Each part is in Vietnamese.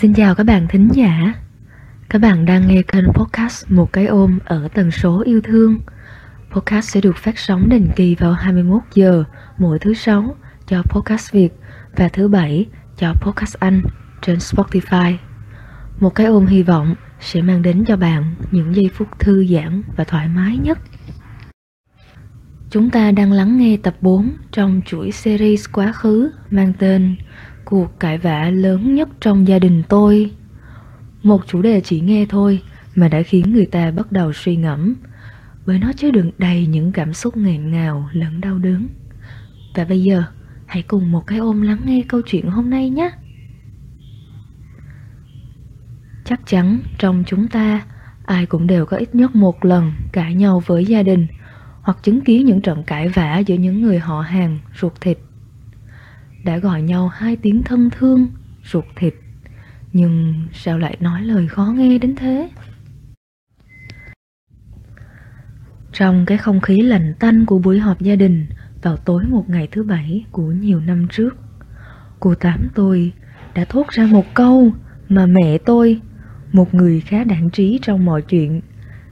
Xin chào các bạn thính giả. Các bạn đang nghe kênh podcast Một cái ôm ở tần số yêu thương. Podcast sẽ được phát sóng định kỳ vào 21 giờ mỗi thứ sáu cho podcast Việt và thứ bảy cho podcast Anh trên Spotify. Một cái ôm hy vọng sẽ mang đến cho bạn những giây phút thư giãn và thoải mái nhất. Chúng ta đang lắng nghe tập 4 trong chuỗi series quá khứ mang tên Cuộc cãi vã lớn nhất trong gia đình tôi. Một chủ đề chỉ nghe thôi mà đã khiến người ta bắt đầu suy ngẫm bởi nó chứa đựng đầy những cảm xúc nghẹn ngào lẫn đau đớn. Và bây giờ, hãy cùng một cái ôm lắng nghe câu chuyện hôm nay nhé. Chắc chắn trong chúng ta, ai cũng đều có ít nhất một lần cãi nhau với gia đình hoặc chứng kiến những trận cãi vã giữa những người họ hàng ruột thịt. Đã gọi nhau hai tiếng thân thương, ruột thịt, nhưng sao lại nói lời khó nghe đến thế? Trong cái không khí lạnh tanh của buổi họp gia đình vào tối một ngày thứ bảy của nhiều năm trước, cô Tám tôi đã thốt ra một câu mà mẹ tôi, một người khá đảng trí trong mọi chuyện,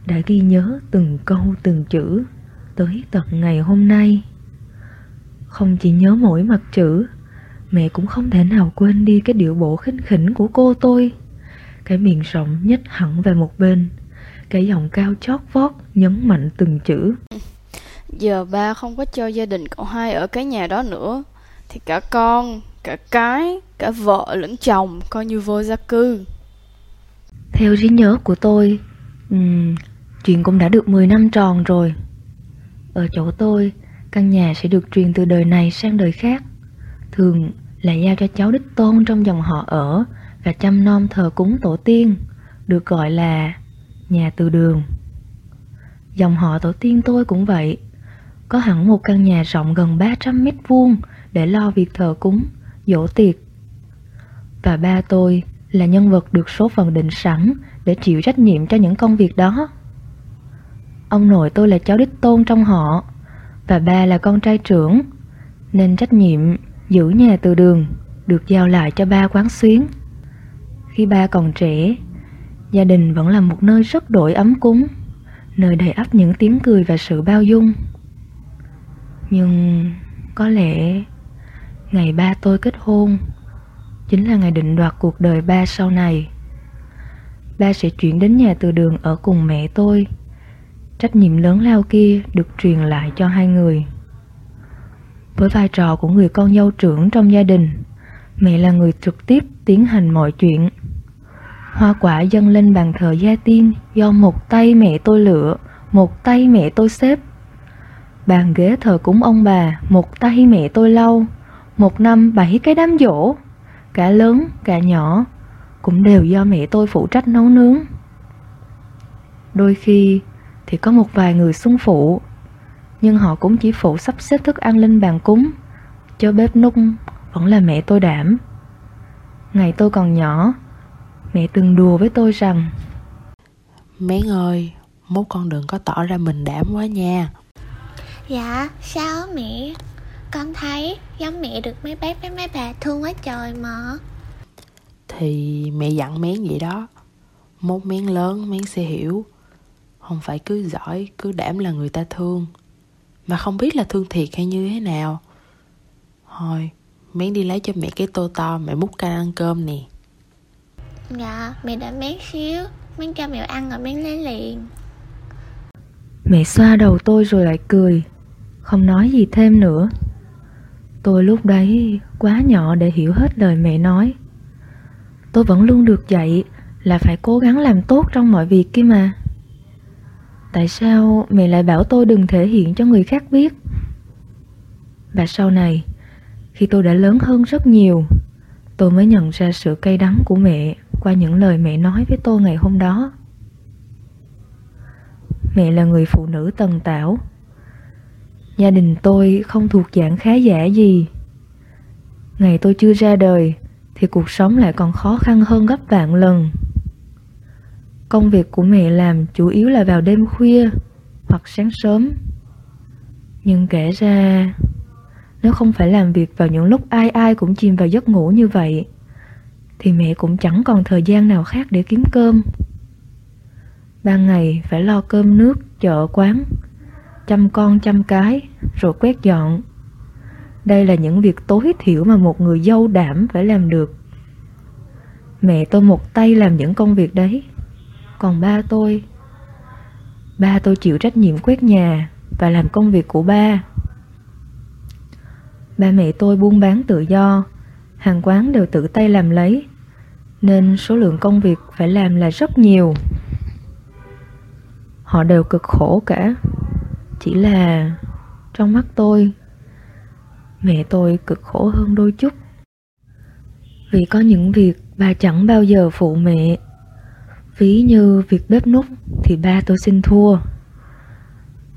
đã ghi nhớ từng câu từng chữ tới tận ngày hôm nay. Không chỉ nhớ mỗi mặt chữ, mẹ cũng không thể nào quên đi cái điệu bộ khinh khỉnh của cô tôi. Cái miệng rộng nhích hẳn về một bên, cái giọng cao chót vót nhấn mạnh từng chữ. Giờ ba không có cho gia đình cậu hai ở cái nhà đó nữa Thì cả con, cả cái, cả vợ lẫn chồng coi như vô gia cư Theo trí nhớ của tôi, um, chuyện cũng đã được 10 năm tròn rồi. Ở chỗ tôi, căn nhà sẽ được truyền từ đời này sang đời khác. Thường là giao cho cháu đích tôn trong dòng họ ở và chăm nom thờ cúng tổ tiên, được gọi là nhà từ đường. Dòng họ tổ tiên tôi cũng vậy, có hẳn một căn nhà rộng gần 300 mét vuông để lo việc thờ cúng, dỗ tiệc. Và ba tôi là nhân vật được số phận định sẵn để chịu trách nhiệm cho những công việc đó. Ông nội tôi là cháu đích tôn trong họ và ba là con trai trưởng nên trách nhiệm giữ nhà từ đường được giao lại cho ba quán xuyến. Khi ba còn trẻ, gia đình vẫn là một nơi rất đổi ấm cúng, nơi đầy ắp những tiếng cười và sự bao dung. Nhưng có lẽ ngày ba tôi kết hôn chính là ngày định đoạt cuộc đời ba sau này. Ba sẽ chuyển đến nhà từ đường ở cùng mẹ tôi. Trách nhiệm lớn lao kia được truyền lại cho hai người. Với vai trò của người con dâu trưởng trong gia đình, mẹ là người trực tiếp tiến hành mọi chuyện. Hoa quả dâng lên bàn thờ gia tiên do một tay mẹ tôi lựa, một tay mẹ tôi xếp. Bàn ghế thờ cúng ông bà, một tay mẹ tôi lau, một năm bảy cái đám dỗ, cả lớn, cả nhỏ, cũng đều do mẹ tôi phụ trách nấu nướng. Đôi khi thì có một vài người xung phụ, nhưng họ cũng chỉ phụ sắp xếp thức ăn lên bàn cúng, cho bếp nung vẫn là mẹ tôi đảm. Ngày tôi còn nhỏ, mẹ từng đùa với tôi rằng Mén ơi, mốt con đừng có tỏ ra mình đảm quá nha. Dạ, sao mẹ? Con thấy giống mẹ được mấy bác với mấy bà thương quá trời mà. Thì mẹ dặn mén vậy đó. Mốt mén lớn mén sẽ hiểu. Không phải cứ giỏi, cứ đảm là người ta thương Mà không biết là thương thiệt hay như thế nào. Thôi, mén đi lấy cho mẹ cái tô to mẹ múc canh ăn cơm nè. Dạ, mẹ đợi mén xíu. Mén cho mẹ ăn rồi mén lấy liền. Mẹ xoa đầu tôi rồi lại cười. Không nói gì thêm nữa. Tôi lúc đấy quá nhỏ để hiểu hết lời mẹ nói. Tôi vẫn luôn được dạy là phải cố gắng làm tốt trong mọi việc kia mà Tại sao mẹ lại bảo tôi đừng thể hiện cho người khác biết? Và sau này, Khi tôi đã lớn hơn rất nhiều, Tôi mới nhận ra sự cay đắng của mẹ Qua những lời mẹ nói với tôi ngày hôm đó. Mẹ là người phụ nữ tần tảo. Gia đình tôi không thuộc dạng khá giả gì. Ngày tôi chưa ra đời, Thì cuộc sống lại còn khó khăn hơn gấp vạn lần. Công việc của mẹ làm chủ yếu là vào đêm khuya Hoặc sáng sớm Nhưng kể ra Nếu không phải làm việc vào những lúc ai ai cũng chìm vào giấc ngủ như vậy thì mẹ cũng chẳng còn thời gian nào khác để kiếm cơm. Ban ngày phải lo cơm nước, chợ quán, chăm con chăm cái, rồi quét dọn. Đây là những việc tối thiểu mà một người dâu đảm phải làm được. Mẹ tôi một tay làm những công việc đấy. Còn ba tôi, ba tôi chịu trách nhiệm quét nhà và làm công việc của ba. Ba mẹ tôi buôn bán tự do, hàng quán đều tự tay làm lấy, nên số lượng công việc phải làm là rất nhiều. Họ đều cực khổ cả, chỉ là trong mắt tôi, mẹ tôi cực khổ hơn đôi chút. Vì có những việc bà chẳng bao giờ phụ mẹ. Ví như việc bếp nút thì ba tôi xin thua.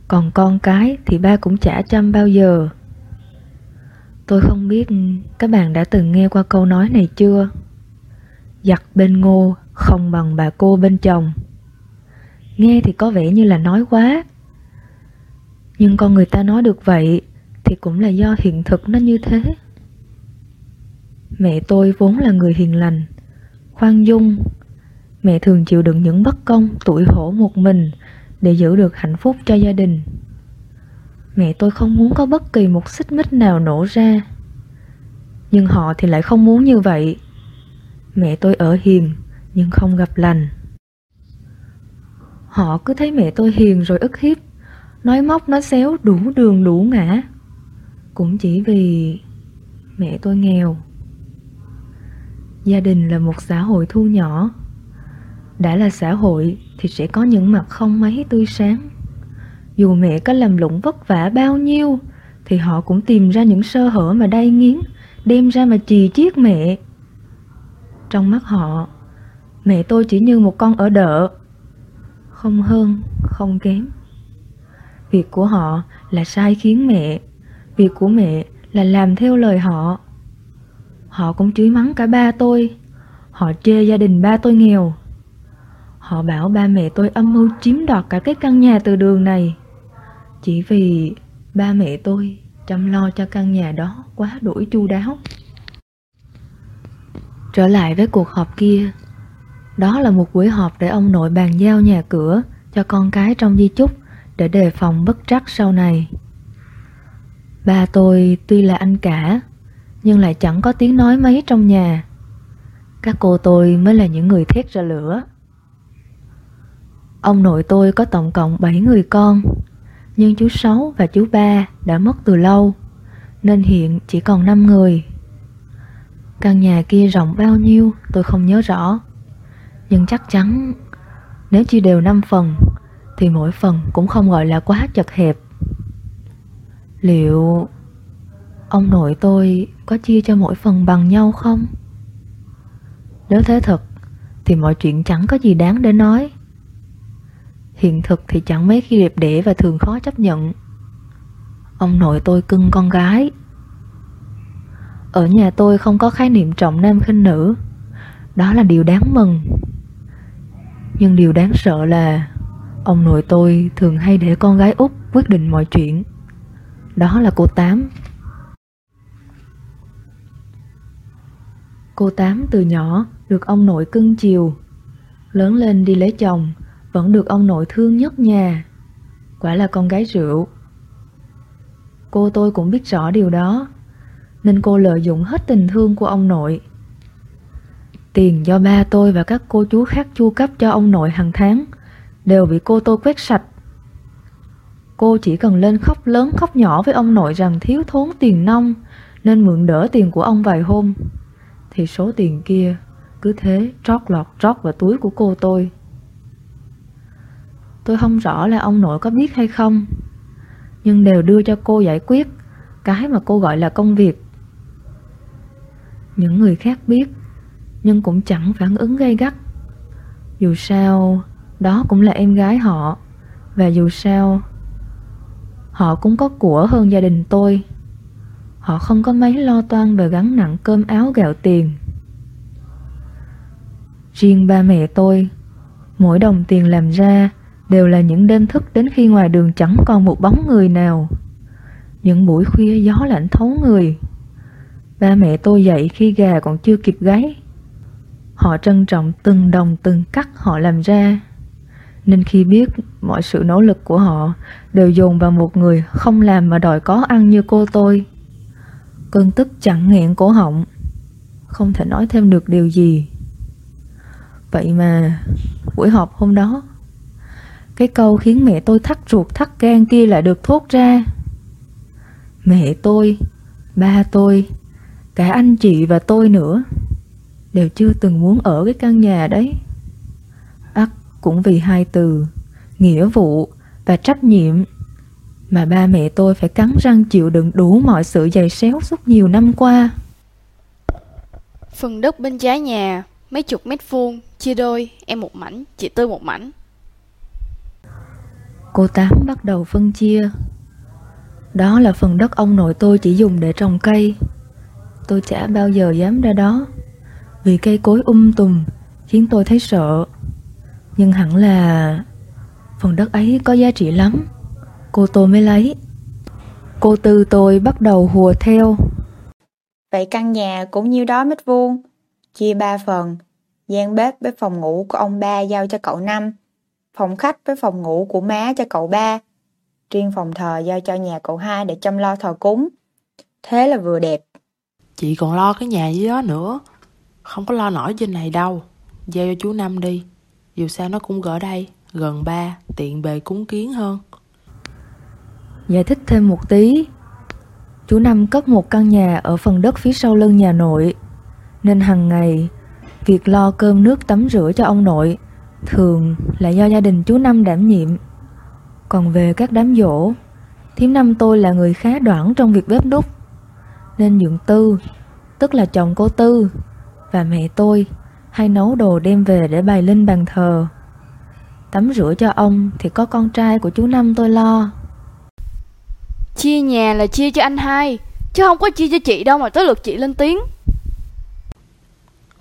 Còn con cái thì ba cũng chả chăm bao giờ. Tôi không biết các bạn đã từng nghe qua câu nói này chưa? Giặt bên ngô không bằng bà cô bên chồng. Nghe thì có vẻ như là nói quá. Nhưng con người ta nói được vậy thì cũng là do hiện thực nó như thế. Mẹ tôi vốn là người hiền lành, khoan dung. Mẹ thường chịu đựng những bất công, tủi hổ một mình để giữ được hạnh phúc cho gia đình. Mẹ tôi không muốn có bất kỳ một xích mích nào nổ ra. Nhưng họ thì lại không muốn như vậy. Mẹ tôi ở hiền nhưng không gặp lành. Họ cứ thấy mẹ tôi hiền rồi ức hiếp, nói móc nói xéo đủ đường đủ ngã. Cũng chỉ vì mẹ tôi nghèo. Gia đình là một xã hội thu nhỏ. Đã là xã hội thì sẽ có những mặt không mấy tươi sáng. Dù mẹ có làm lụng vất vả bao nhiêu thì họ cũng tìm ra những sơ hở mà đay nghiến, đem ra mà chì chiết mẹ. Trong mắt họ, mẹ tôi chỉ như một con ở đợ, không hơn, không kém. Việc của họ là sai khiến mẹ, việc của mẹ là làm theo lời họ. Họ cũng chửi mắng cả ba tôi, họ chê gia đình ba tôi nghèo. Họ bảo ba mẹ tôi âm mưu chiếm đoạt cả cái căn nhà từ đường này. Chỉ vì ba mẹ tôi chăm lo cho căn nhà đó quá đuổi chu đáo. Trở lại với cuộc họp kia, đó là một buổi họp để ông nội bàn giao nhà cửa cho con cái trong di chúc để đề phòng bất trắc sau này. Ba tôi tuy là anh cả, nhưng lại chẳng có tiếng nói mấy trong nhà. Các cô tôi mới là những người thét ra lửa. Ông nội tôi có tổng cộng 7 người con, nhưng chú Sáu và chú Ba đã mất từ lâu, nên hiện chỉ còn 5 người. Căn nhà kia rộng bao nhiêu tôi không nhớ rõ, nhưng chắc chắn nếu chia đều 5 phần thì mỗi phần cũng không gọi là quá chật hẹp. Liệu ông nội tôi có chia cho mỗi phần bằng nhau không? Nếu thế thật thì mọi chuyện chẳng có gì đáng để nói. Hiện thực thì chẳng mấy khi đẹp đẽ và thường khó chấp nhận. Ông nội tôi cưng con gái. Ở nhà tôi không có khái niệm trọng nam khinh nữ. Đó là điều đáng mừng. Nhưng điều đáng sợ là ông nội tôi thường hay để con gái út quyết định mọi chuyện. Đó là cô Tám. Cô Tám từ nhỏ được ông nội cưng chiều. Lớn lên đi lấy chồng vẫn được ông nội thương nhất nhà. Quả là con gái rượu. Cô tôi cũng biết rõ điều đó, nên cô lợi dụng hết tình thương của ông nội. Tiền do ba tôi và các cô chú khác chu cấp cho ông nội hàng tháng đều bị cô tôi quét sạch. Cô chỉ cần lên khóc lớn khóc nhỏ với ông nội rằng thiếu thốn tiền nông nên mượn đỡ tiền của ông vài hôm. Thì số tiền kia cứ thế trót lọt trót vào túi của cô tôi. Tôi không rõ là ông nội có biết hay không. Nhưng đều đưa cho cô giải quyết Cái mà cô gọi là công việc. Những người khác biết, Nhưng cũng chẳng phản ứng gay gắt. Dù sao, Đó cũng là em gái họ. Và dù sao, Họ cũng có của hơn gia đình tôi. Họ không có mấy lo toan về gắn nặng cơm áo gạo tiền. Riêng ba mẹ tôi, Mỗi đồng tiền làm ra đều là những đêm thức đến khi ngoài đường chẳng còn một bóng người nào. Những buổi khuya gió lạnh thấu người. Ba mẹ tôi dậy khi gà còn chưa kịp gáy. Họ trân trọng từng đồng từng cắt họ làm ra Nên khi biết mọi sự nỗ lực của họ Đều dồn vào một người không làm mà đòi có ăn như cô tôi Cơn tức chẳng nghẹn cổ họng Không thể nói thêm được điều gì Vậy mà buổi họp hôm đó cái câu khiến mẹ tôi thắt ruột thắt gan kia lại được thốt ra. Mẹ tôi, ba tôi, cả anh chị và tôi nữa Đều chưa từng muốn ở cái căn nhà đấy. Ắt cũng vì hai từ Nghĩa vụ và trách nhiệm Mà ba mẹ tôi phải cắn răng chịu đựng đủ mọi sự dày xéo suốt nhiều năm qua. Phần đất bên trái nhà, mấy chục mét vuông, chia đôi, em một mảnh, chị Tư một mảnh. Cô Tám bắt đầu phân chia. Đó là phần đất ông nội tôi chỉ dùng để trồng cây. Tôi chả bao giờ dám ra đó Vì cây cối um tùm Khiến tôi thấy sợ. Nhưng hẳn là Phần đất ấy có giá trị lắm. Cô tôi mới lấy. Cô Tư tôi bắt đầu hùa theo. Vậy căn nhà cũng nhiêu đó mét vuông, chia ba phần, gian bếp với phòng ngủ của ông ba giao cho cậu năm, phòng khách với phòng ngủ của má cho cậu ba, riêng phòng thờ giao cho nhà cậu hai để chăm lo thờ cúng. Thế là vừa đẹp. Chị còn lo cái nhà dưới đó nữa. Không có lo nổi trên này đâu. Giao cho chú Năm đi. Dù sao nó cũng ở đây Gần ba Tiện bề cúng kiến hơn. Giải thích thêm một tí. Chú Năm cất một căn nhà ở phần đất phía sau lưng nhà nội. Nên hàng ngày Việc lo cơm nước tắm rửa cho ông nội Thường là do gia đình chú Năm đảm nhiệm. Còn về các đám dỗ Thím Năm tôi là người khá đoản trong việc bếp núc. Nên Dượng Tư Tức là chồng cô Tư Và mẹ tôi Hay nấu đồ đem về để bày lên bàn thờ. Tắm rửa cho ông thì có con trai của chú Năm tôi lo. Chia nhà là chia cho anh hai, chứ không có chia cho chị đâu mà tới lượt chị lên tiếng.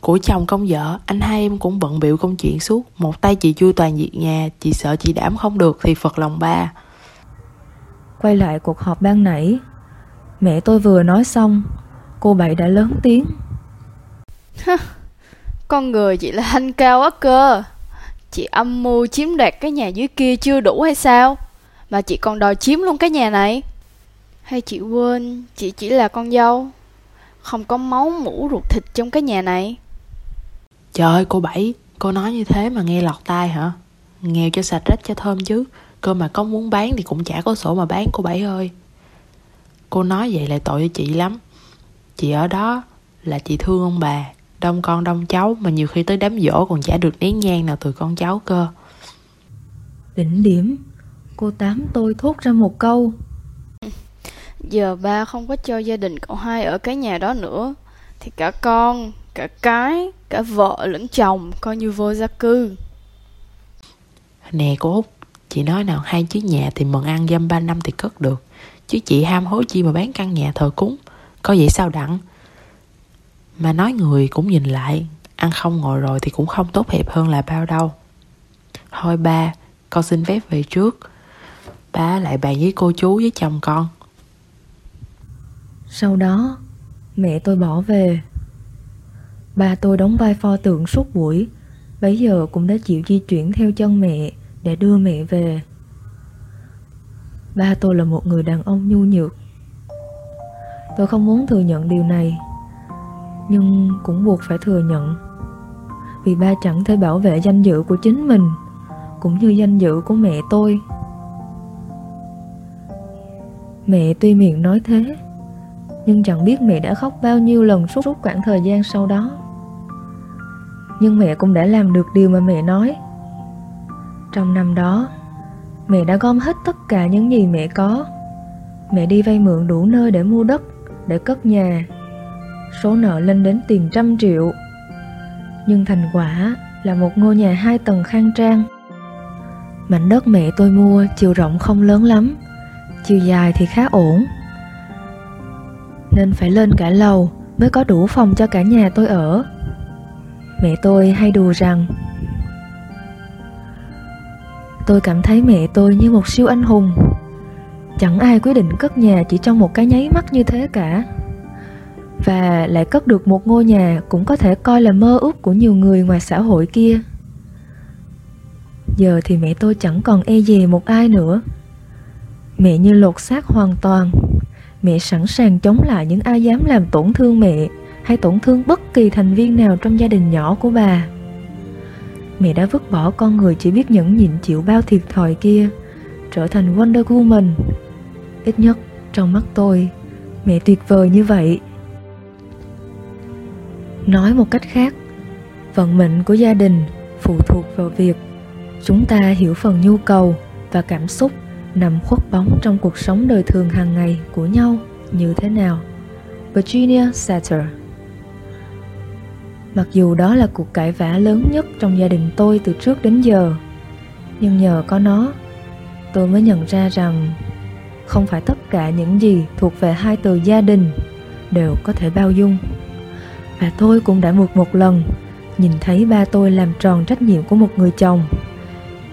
Của chồng công vợ Anh hai em cũng bận biểu công chuyện suốt Một tay chị chui toàn việc nhà Chị sợ chị đảm không được thì phật lòng ba Quay lại cuộc họp ban nãy Mẹ tôi vừa nói xong Cô Bảy đã lớn tiếng Con người chị là thanh cao á cơ. Chị âm mưu chiếm đoạt cái nhà dưới kia chưa đủ hay sao? Mà chị còn đòi chiếm luôn cái nhà này. Hay chị quên chị chỉ là con dâu? Không có máu mũ ruột thịt trong cái nhà này. Trời ơi cô Bảy Cô nói như thế mà nghe lọt tai hả? Nghèo cho sạch rách cho thơm chứ. Cơ mà có muốn bán thì cũng chả có sổ mà bán cô Bảy ơi. Cô nói vậy là tội cho chị lắm. Chị ở đó là chị thương ông bà Đông con đông cháu Mà nhiều khi tới đám dỗ còn chả được nén nhang nào từ con cháu cơ. Đỉnh điểm. Cô Tám tôi thốt ra một câu. Giờ ba không có cho gia đình cậu hai ở cái nhà đó nữa Thì cả con, cả cái, cả vợ lẫn chồng coi như vô gia cư. Nè cô Út Chị nói nào hai chứ nhà thì mừng ăn dăm ba năm thì cất được. Chứ chị ham hối chi mà bán căn nhà thờ cúng Có vậy sao đặng? Mà nói người cũng nhìn lại Ăn không ngồi rồi thì cũng không tốt đẹp hơn là bao đâu. Thôi ba Con xin phép về trước. Ba lại bàn với cô chú với chồng con. Sau đó Mẹ tôi bỏ về Ba tôi đóng vai pho tượng suốt buổi. Bấy giờ cũng đã chịu di chuyển theo chân mẹ Để đưa mẹ về. Ba tôi là một người đàn ông nhu nhược. Tôi không muốn thừa nhận điều này, Nhưng cũng buộc phải thừa nhận. Vì ba chẳng thể bảo vệ danh dự của chính mình, Cũng như danh dự của mẹ tôi. Mẹ tuy miệng nói thế nhưng chẳng biết mẹ đã khóc bao nhiêu lần suốt suốt quãng thời gian sau đó. Nhưng mẹ cũng đã làm được điều mà mẹ nói. Trong năm đó, Mẹ đã gom hết tất cả những gì mẹ có. Mẹ đi vay mượn đủ nơi để mua đất, Để cất nhà. Số nợ lên đến tiền trăm triệu. Nhưng thành quả là một ngôi nhà hai tầng khang trang. Mảnh đất mẹ tôi mua chiều rộng không lớn lắm, Chiều dài thì khá ổn. Nên phải lên cả lầu mới có đủ phòng cho cả nhà tôi ở. Mẹ tôi hay đùa rằng, Tôi cảm thấy mẹ tôi như một siêu anh hùng. Chẳng ai quyết định cất nhà chỉ trong một cái nháy mắt như thế cả. Và lại cất được một ngôi nhà cũng có thể coi là mơ ước của nhiều người ngoài xã hội kia. Giờ thì mẹ tôi chẳng còn e dè một ai nữa. Mẹ như lột xác hoàn toàn mẹ sẵn sàng chống lại những ai dám làm tổn thương mẹ hay tổn thương bất kỳ thành viên nào trong gia đình nhỏ của bà. Mẹ đã vứt bỏ con người chỉ biết nhẫn nhịn chịu bao thiệt thòi kia, trở thành wonder woman. Ít nhất, trong mắt tôi, mẹ tuyệt vời như vậy. Nói một cách khác, vận mệnh của gia đình phụ thuộc vào việc chúng ta hiểu phần nhu cầu và cảm xúc nằm khuất bóng trong cuộc sống đời thường hàng ngày của nhau như thế nào? Virginia satter. Mặc dù đó là cuộc cãi vã lớn nhất trong gia đình tôi từ trước đến giờ, nhưng nhờ có nó, tôi mới nhận ra rằng không phải tất cả những gì thuộc về hai từ gia đình đều có thể bao dung. Và tôi cũng đã một một lần nhìn thấy ba tôi làm tròn trách nhiệm của một người chồng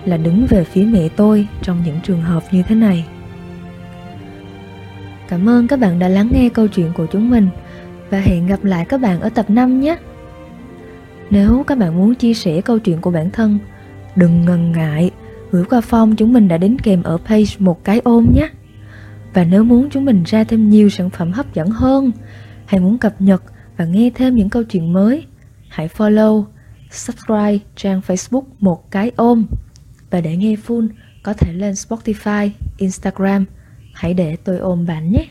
là đứng về phía mẹ tôi trong những trường hợp như thế này. Cảm ơn các bạn đã lắng nghe câu chuyện của chúng mình, và hẹn gặp lại các bạn ở tập 5 nhé. Nếu các bạn muốn chia sẻ câu chuyện của bản thân, đừng ngần ngại gửi qua form chúng mình đã đính kèm ở page một cái ôm nhé. Và nếu muốn chúng mình ra thêm nhiều sản phẩm hấp dẫn hơn, hay muốn cập nhật và nghe thêm những câu chuyện mới, hãy follow, subscribe trang facebook một cái ôm và để nghe full, có thể lên spotify, instagram. Hãy để tôi ôm bạn nhé.